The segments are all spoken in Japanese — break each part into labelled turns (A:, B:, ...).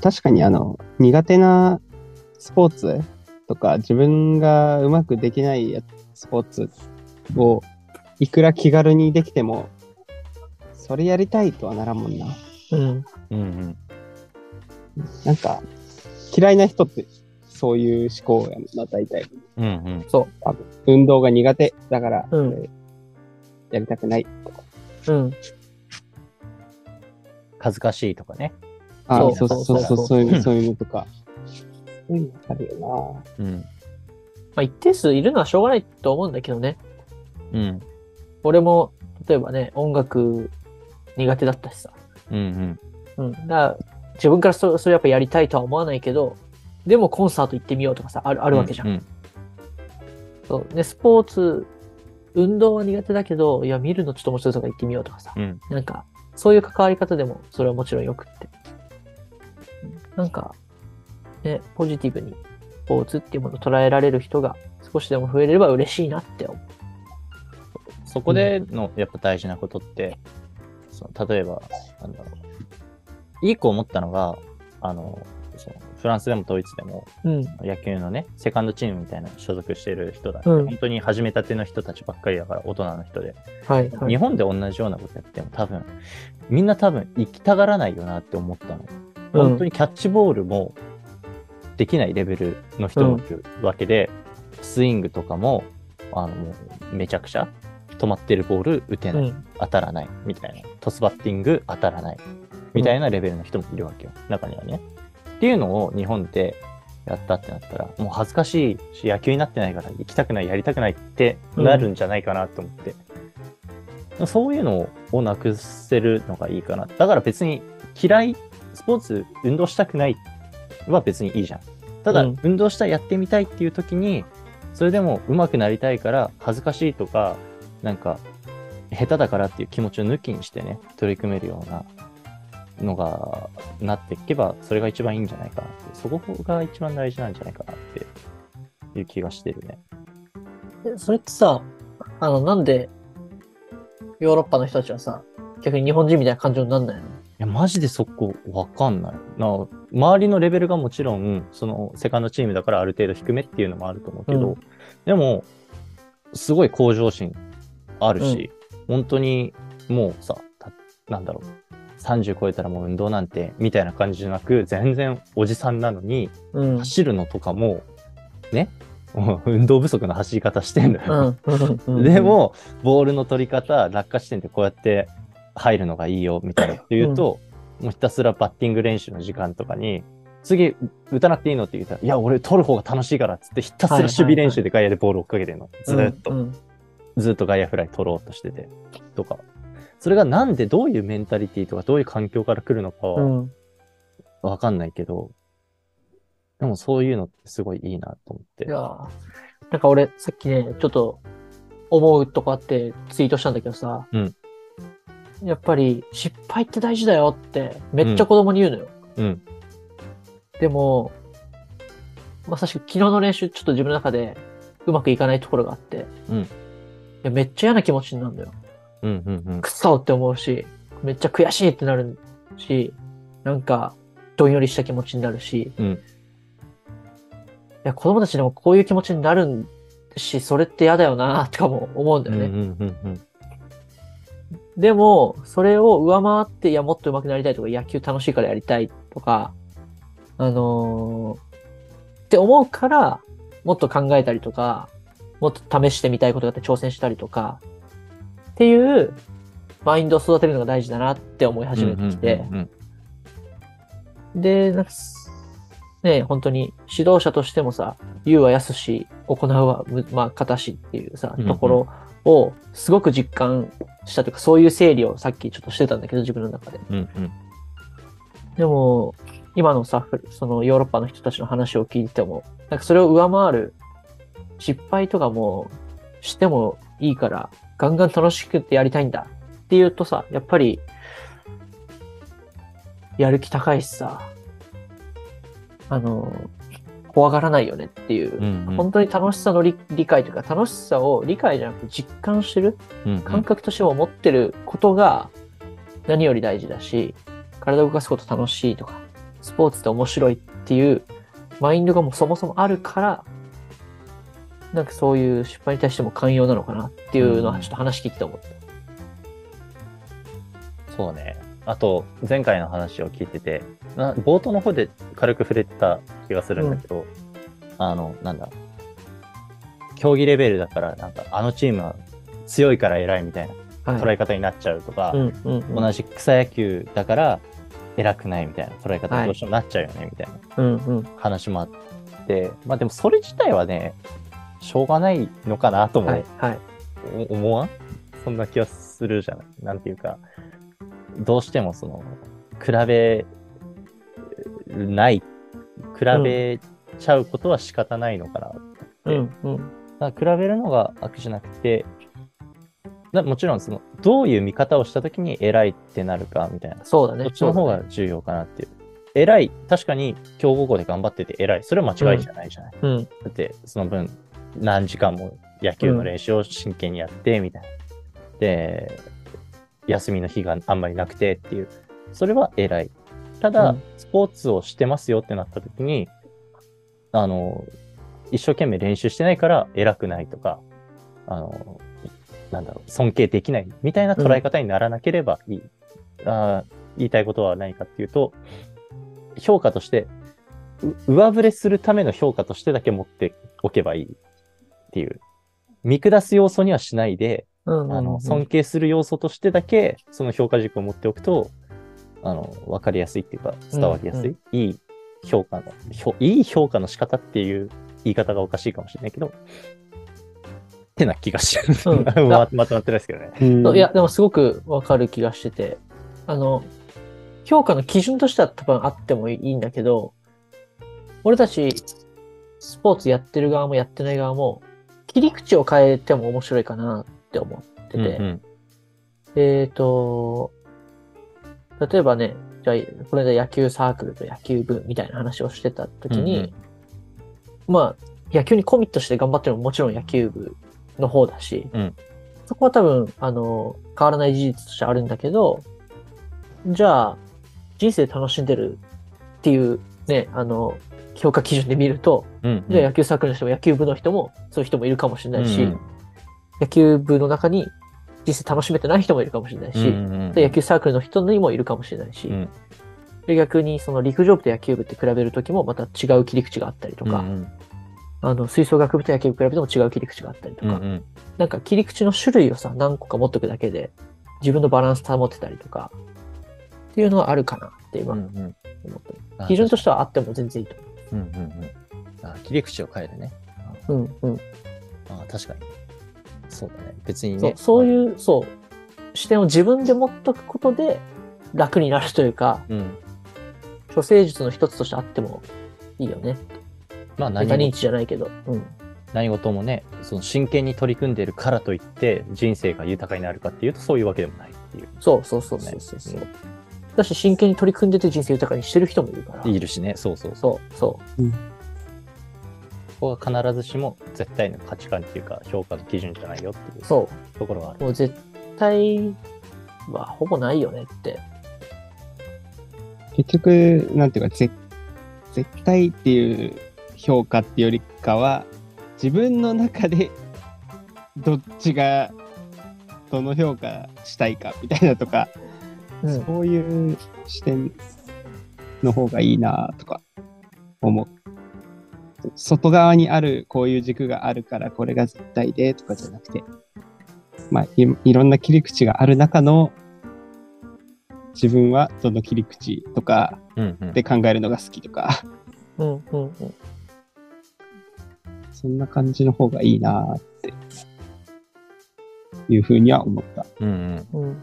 A: 確かにあの、苦手なスポーツとか、自分がうまくできないやスポーツを、いくら気軽にできても、それやりたいとはならんもんな。
B: うん。
C: うんうん。
A: なんか、嫌いな人ってそういう思考やんな、大体。
C: うんうん。
B: そ
A: 多分運動が苦手だから、
B: うん
A: それやりたくないとか。
B: う。うん。
C: 恥ずかしいとかね。
A: あ
B: そう
A: そうそうそうそう、いうの、そういうのとか。そういうのあるよ
C: うん。
B: まあ、一定数いるのはしょうがないと思うんだけどね。
C: うん。
B: 俺も、例えばね、音楽苦手だったしさ。
C: うんうん。
B: うん。だから、自分からそそれやっぱやりたいとは思わないけど、でもコンサート行ってみようとかさ、あるあ
C: あ
B: るわけじゃん。
C: うん
B: そう。で、スポーツ、運動は苦手だけど、いや、見るのちょっと面白いとか行ってみようとかさ。
C: うん。
B: なんか、そういう関わり方でも、それはもちろんよくって。なんか、ね、ポジティブにスポーツっていうものを捉えられる人が少しでも増えれば嬉しいなって思う。
C: そこでのやっぱ大事なことって、その例えば、なんだろう。いい子思ったのが、あの、そのフランスでもドイツでも
B: うん。
C: 野球のね、セカンドチームみたいなの所属してる人だ、
B: うん
C: 本当に始めたての人たちばっかりだから、大人の人で。
B: はい、はい。
C: 日本で同じようなことやっても多分、みんな多分行きたがらないよなって思ったの。本当にキャッチボールもできないレベルの人もいるわけで、スイングとかも、あの、もうめちゃくちゃ止まってるボール打てない、
B: うん。
C: 当たらないみたいな。トスバッティング当たらないみたいなレベルの人もいるわけよ。中にはね。っていうのを日本でやったってなったら、もう恥ずかしいし、野球になってないから行きたくない、やりたくないってなるんじゃないかなと思って。そういうのをなくせるのがいいかな。だから別に嫌い、スポーツ運動したくないは別にいいじゃん。ただ、
B: うん
C: 運動したい、やってみたいっていう時に、それでも上手くなりたいから恥ずかしいとか、なんか下手だからっていう気持ちを抜きにしてね、取り組めるようなのがなっていけば、それが一番いいんじゃないかなって。そこが一番大事なんじゃないかなっていう気がしてるね。
B: えそれってさ、あの、なんで、ヨーロッパの人たちはさ、逆に日本人みたいな感情になんないの？
C: いや、マジでそこわかんない。な周りのレベルがもちろん、そのセカンドチームだからある程度低めっていうのもあると思うけど、
B: うん
C: でも、すごい向上心あるし、本当にもうさ、たなんだろう、30超えたらもう運動なんて、みたいな感じじゃなく、全然おじさんなのに、
B: うん。
C: 走るのとかも、ね、運動不足の走り方してんのよ。
B: うんうんうん。
C: で、も、ボールの取り方、落下地点でこうやって入るのがいいよ、みたいなって言うと、もうひたすらバッティング練習の時間とかに、次、打たなくていいのって言ったら、いや、俺取る方が楽しいからっつって、ひたすら守備練習で外野でボールを追っかけてるの。ずーっと、
B: うん
C: ずーっと外野フライ取ろうとしてて、とか。それがなんでどういうメンタリティとかどういう環境から来るのかは
B: うん。
C: わかんないけど、でもそういうのってすごいいいなと思って
B: い。やーなんか俺、さっきね、ちょっと思うとこあってツイートしたんだけどさ、
C: うん
B: やっぱり失敗って大事だよってめっちゃ子供に言うのよ。
C: うん。
B: でも、まさしく昨日の練習ちょっと自分の中でうまくいかないところがあって、
C: うん
B: いやめっちゃ嫌な気持ちになるんだよ。
C: うん、うん、うん
B: くっそって思うし、めっちゃ悔しいってなるし、なんか、どんよりした気持ちになるし、
C: うん
B: いや、子供たちでもこういう気持ちになるし、それって嫌だよな、とかも思うんだ
C: うん、
B: よね。
C: うん、うん、うん。
B: でも、それを上回って、いや、もっと上手くなりたいとか、野球楽しいからやりたいとか、あのーって思うから、もっと考えたりとか、もっと試してみたいことがあって挑戦したりとか、っていうマインドを育てるのが大事だなって思い始めてきて、で、なんかすね、本当に指導者としてもさ、言うはやすし、行うはむ、まあ、方しっていうさところをすごく実感したというか、そういう整理をさっきちょっとしてたんだけど、自分の中で。
C: うんうん。
B: でも、今のさ、ふそのヨーロッパの人たちの話を聞いても、なんかそれを上回る失敗とかもしてもいいから、ガンガン楽しくってやりたいんだ。っていうとさ、やっぱり、やる気高いしさ、あの、怖がらないよねっていう、
C: うんうん
B: 本当に楽しさの理理解というか、楽しさを理解じゃなくて実感してる
C: うんうん
B: 感覚としても持ってることが何より大事だし、体を動かすこと楽しいとか、スポーツって面白いっていうマインドがもうそもそもあるから、なんかそういう失敗に対しても寛容なのかなっていうのはちょっと話聞いてて思った。
C: そうね。あと、前回の話を聞いてて、な冒頭の方で軽く触れてた気がするんだけど、あの、なんだ、競技レベルだから、なんか、あのチームは強いから偉いみたいな
B: はい。
C: 捉え方になっちゃうとか、
B: うんうんうん。
C: 同じ草野球だから偉くないみたいな捉え方どうしてもなっちゃうよね、みたいな
B: うんうん。
C: 話もあって、まあでもそれ自体はね、しょうがないのかなとも
B: はい。はい。
C: お思わん？そんな気はするじゃない？なんていうか、どうしてもその、比べない、比べちゃうことは仕方ないのかなって。
B: うんうん。
C: だから比べるのが悪じゃなくて、なもちろんその、どういう見方をしたときに偉いってなるかみたいな、
B: そうだね。
C: そっちの方が重要かなっていう。偉い、確かに強豪校で頑張ってて偉い。それは間違いじゃないじゃない。
B: そうだね。
C: だって、その分、何時間も野球の練習を真剣にやって、みたいな。で、休みの日があんまりなくてっていう。それは偉い。ただ、
B: うん
C: スポーツをしてますよってなった時に、あの、一生懸命練習してないから偉くないとか、あの、なんだろう、尊敬できないみたいな捉え方にならなければいい。あー言いたいことは何かっていうと、評価として、う上振れするための評価としてだけ持っておけばいいっていう。見下す要素にはしないで、
B: うんうんうん。
C: あの、尊敬する要素としてだけ、その評価軸を持っておくと、あの、わかりやすいっていうか、伝わりやすい、
B: うん
C: いい評価の、評いい評価の仕方っていう言い方がおかしいかもしれないけど、ってな気がしてる。
B: うん
C: ままとまってないですけどね。
B: いや、でもすごくわかる気がしてて、あの、評価の基準としては多分あってもいいんだけど、俺たち、スポーツやってる側もやってない側も、切り口を変えても面白いかなって思ってて、
C: うんうん。
B: えっ、と、例えばね、じゃあ、これで野球サークルと野球部みたいな話をしてた時に、
C: うんうん。
B: まあ、野球にコミットして頑張ってるのももちろん野球部の方だし、
C: うん。
B: そこは多分、あの、変わらない事実としてあるんだけど、じゃあ、人生楽しんでるっていうね、あの、評価基準で見ると、
C: うんうん。
B: じゃあ野球サークルの人も野球部の人もそういう人もいるかもしれないし、
C: うん
B: 野球部の中に人生楽しめてない人もいるかもしれないし、
C: うんうん
B: で野球サークルの人にもいるかもしれないし、
C: うん
B: で逆にその陸上部と野球部って比べるときもまた違う切り口があったりとか、
C: うん
B: あの吹奏楽部と野球部比べても違う切り口があったりとか、
C: うんうん
B: なんか切り口の種類をさ、何個か持っとくだけで自分のバランス保ってたりとか、っていうのはあるかなって今思
C: うんうん
B: ってる、
C: あ
B: 基準としてはあっても全然いいと
C: うんうんうんあ切り口を変えるね。
B: 思う。うんうん。
C: あ確かに。そうだね。別にね。
B: そうそういう、そう、視点を自分で持っとくことで楽になるというか、
C: うん。
B: 処世術の一つとしてあってもいいよね。
C: まあ
B: メタ認
C: 何
B: 知じゃないけど。うん。
C: 何事もね、その真剣に取り組んでるからといって人生が豊かになるかっていうとそういうわけでもないっていう。
B: そうそうそうそうそうそう。だし、真剣に取り組んでて人生豊かにしてる人もいるから。
C: いるしね、そうそうそう。
B: そう、そ
C: ここは必ずしも絶対の価値観っていうか評価の基準じゃないよっていうところがある。
B: う。もう絶対はほぼないよねって。
A: 結局、なんていうか、ぜ絶対っていう評価っていうよりかは、自分の中でどっちが、どの評価したいかみたいなとか、
B: うん。
A: そういう視点の方がいいなとか思う。外側にあるこういう軸があるからこれが絶対でとかじゃなくて、まあいいろんな切り口がある中の自分はどの切り口とか。で考えるのが好きとか、
B: うん、うん、うん。
A: そんな感じの方がいいなっていうふうには思った。
C: うんうん。
B: うん。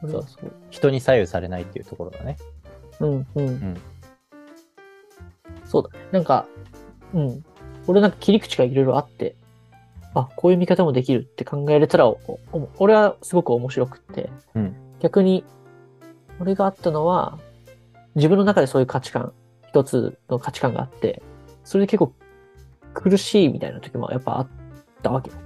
B: それはそう。
C: 人に左右されないっていうところだね。
B: うん、うん。
C: ん
B: そうだね。なんか、うん。俺なんか切り口がいろいろあって、あ、こういう見方もできるって考えれたら、俺はすごく面白くって、
C: うん
B: 逆に、俺があったのは、自分の中でそういう価値観、一つの価値観があって、それで結構苦しいみたいな時もやっぱあったわけよ。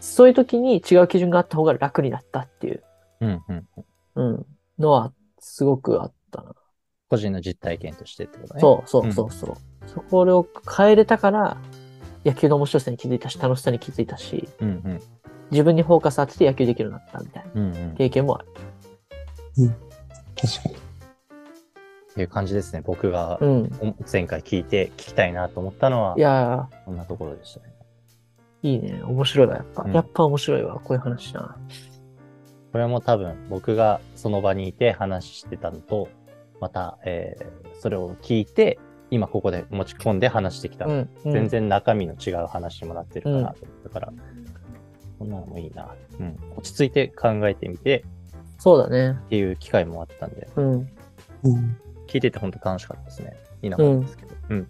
B: そういう時に違う基準があった方が楽になったっていう、
C: うんうん。
B: うん、のはすごくあったな。
C: 個人の実体験としてってことね。
B: そうそうそうそう。そこを変えれたから、野球の面白さに気づいたし、楽しさに気づいたし、
C: う。うんうん。
B: 自分にフォーカス当てて野球できるようになったみたいな
C: うんうん。っ
B: 経験もある。
A: 確かに。
C: ていう感じですね。僕が
B: うん。
C: 前回聞いて聞きたいなと思ったのは、
B: いや
C: こんなところでしたね。
B: ー、いいね。面白いわ、やっぱ。
C: うん
B: やっぱ面白いわ、こういう話な。
C: これも多分僕がその場にいて話してたのと、また、えーそれを聞いて、今ここで持ち込んで話してきた、
B: うん。うん
C: 全。然中身の違う話にもなってるかなと思ったから、こんなのもいいな。うん。落ち着いて考えてみて
B: そうだね。
C: っていう機会もあったんで、
B: うん。
A: うん。
C: 聞いてて本当楽しかったですね。いいなと思うんですけど。うん。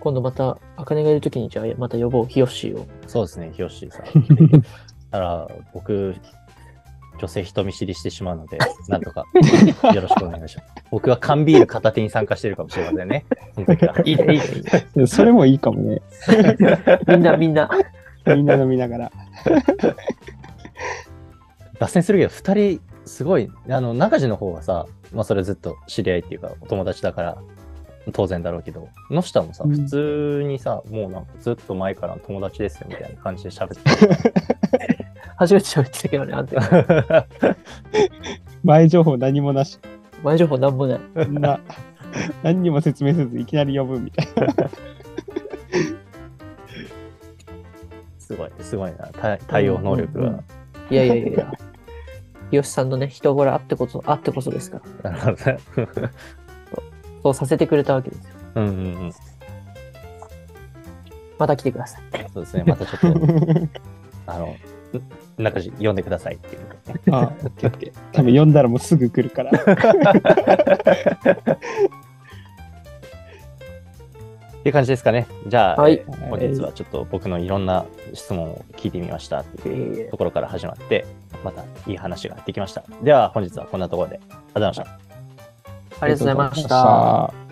B: 今度また、あかねがいるときに、じゃあまた呼ぼう、ヒヨッシーを。
C: そうですね、ひよしさん。だから、僕、女性人見知りしてしまうので、なんとかよろしくお願いします。僕は缶ビール片手に参加してるかもしれませんね。その時は。
B: いいね、いいね、いいね。
A: それもいいかもね。
B: みんな、みんな。
A: みんな飲みながら。
C: 脱線するけど、二人、すごい、あの、中地の方はさ、まあそれずっと知り合いっていうか、お友達だから、当然だろうけど、野下もさ、
A: うん
C: 普通にさ、もうなんかずっと前からの友達ですよみたいな感じで喋って
B: 初めて喋ってたけどね、あんた。
C: た。
A: 前情報何もなし。
B: 前情報なんもない。
A: な、何にも説明せずいきなり呼ぶみたい
C: すごい、すごいな。対対応能力が。
A: うんうん
B: いやいやいやいや。ヒヨシさんのね、人柄あってこそ、あってこそですから。
C: なるほどね。
B: そうさせてくれたわけですよ。
C: うんうんうん。
B: また来てください。
C: そうですね。またちょっと、
A: な。
C: あの、中地読んでくださいっていう、ね。
A: ああ、オッケーオッケー。多分呼んだらもうすぐ来るから。
C: っていう感じですかね。じゃあ、
B: はい
C: えー本日はちょっと僕のいろんな質問を聞いてみましたっていうところから始まって、またいい話ができました。では本日はこんなところで、ありがとうございました。
B: ありがとうございま。
A: した。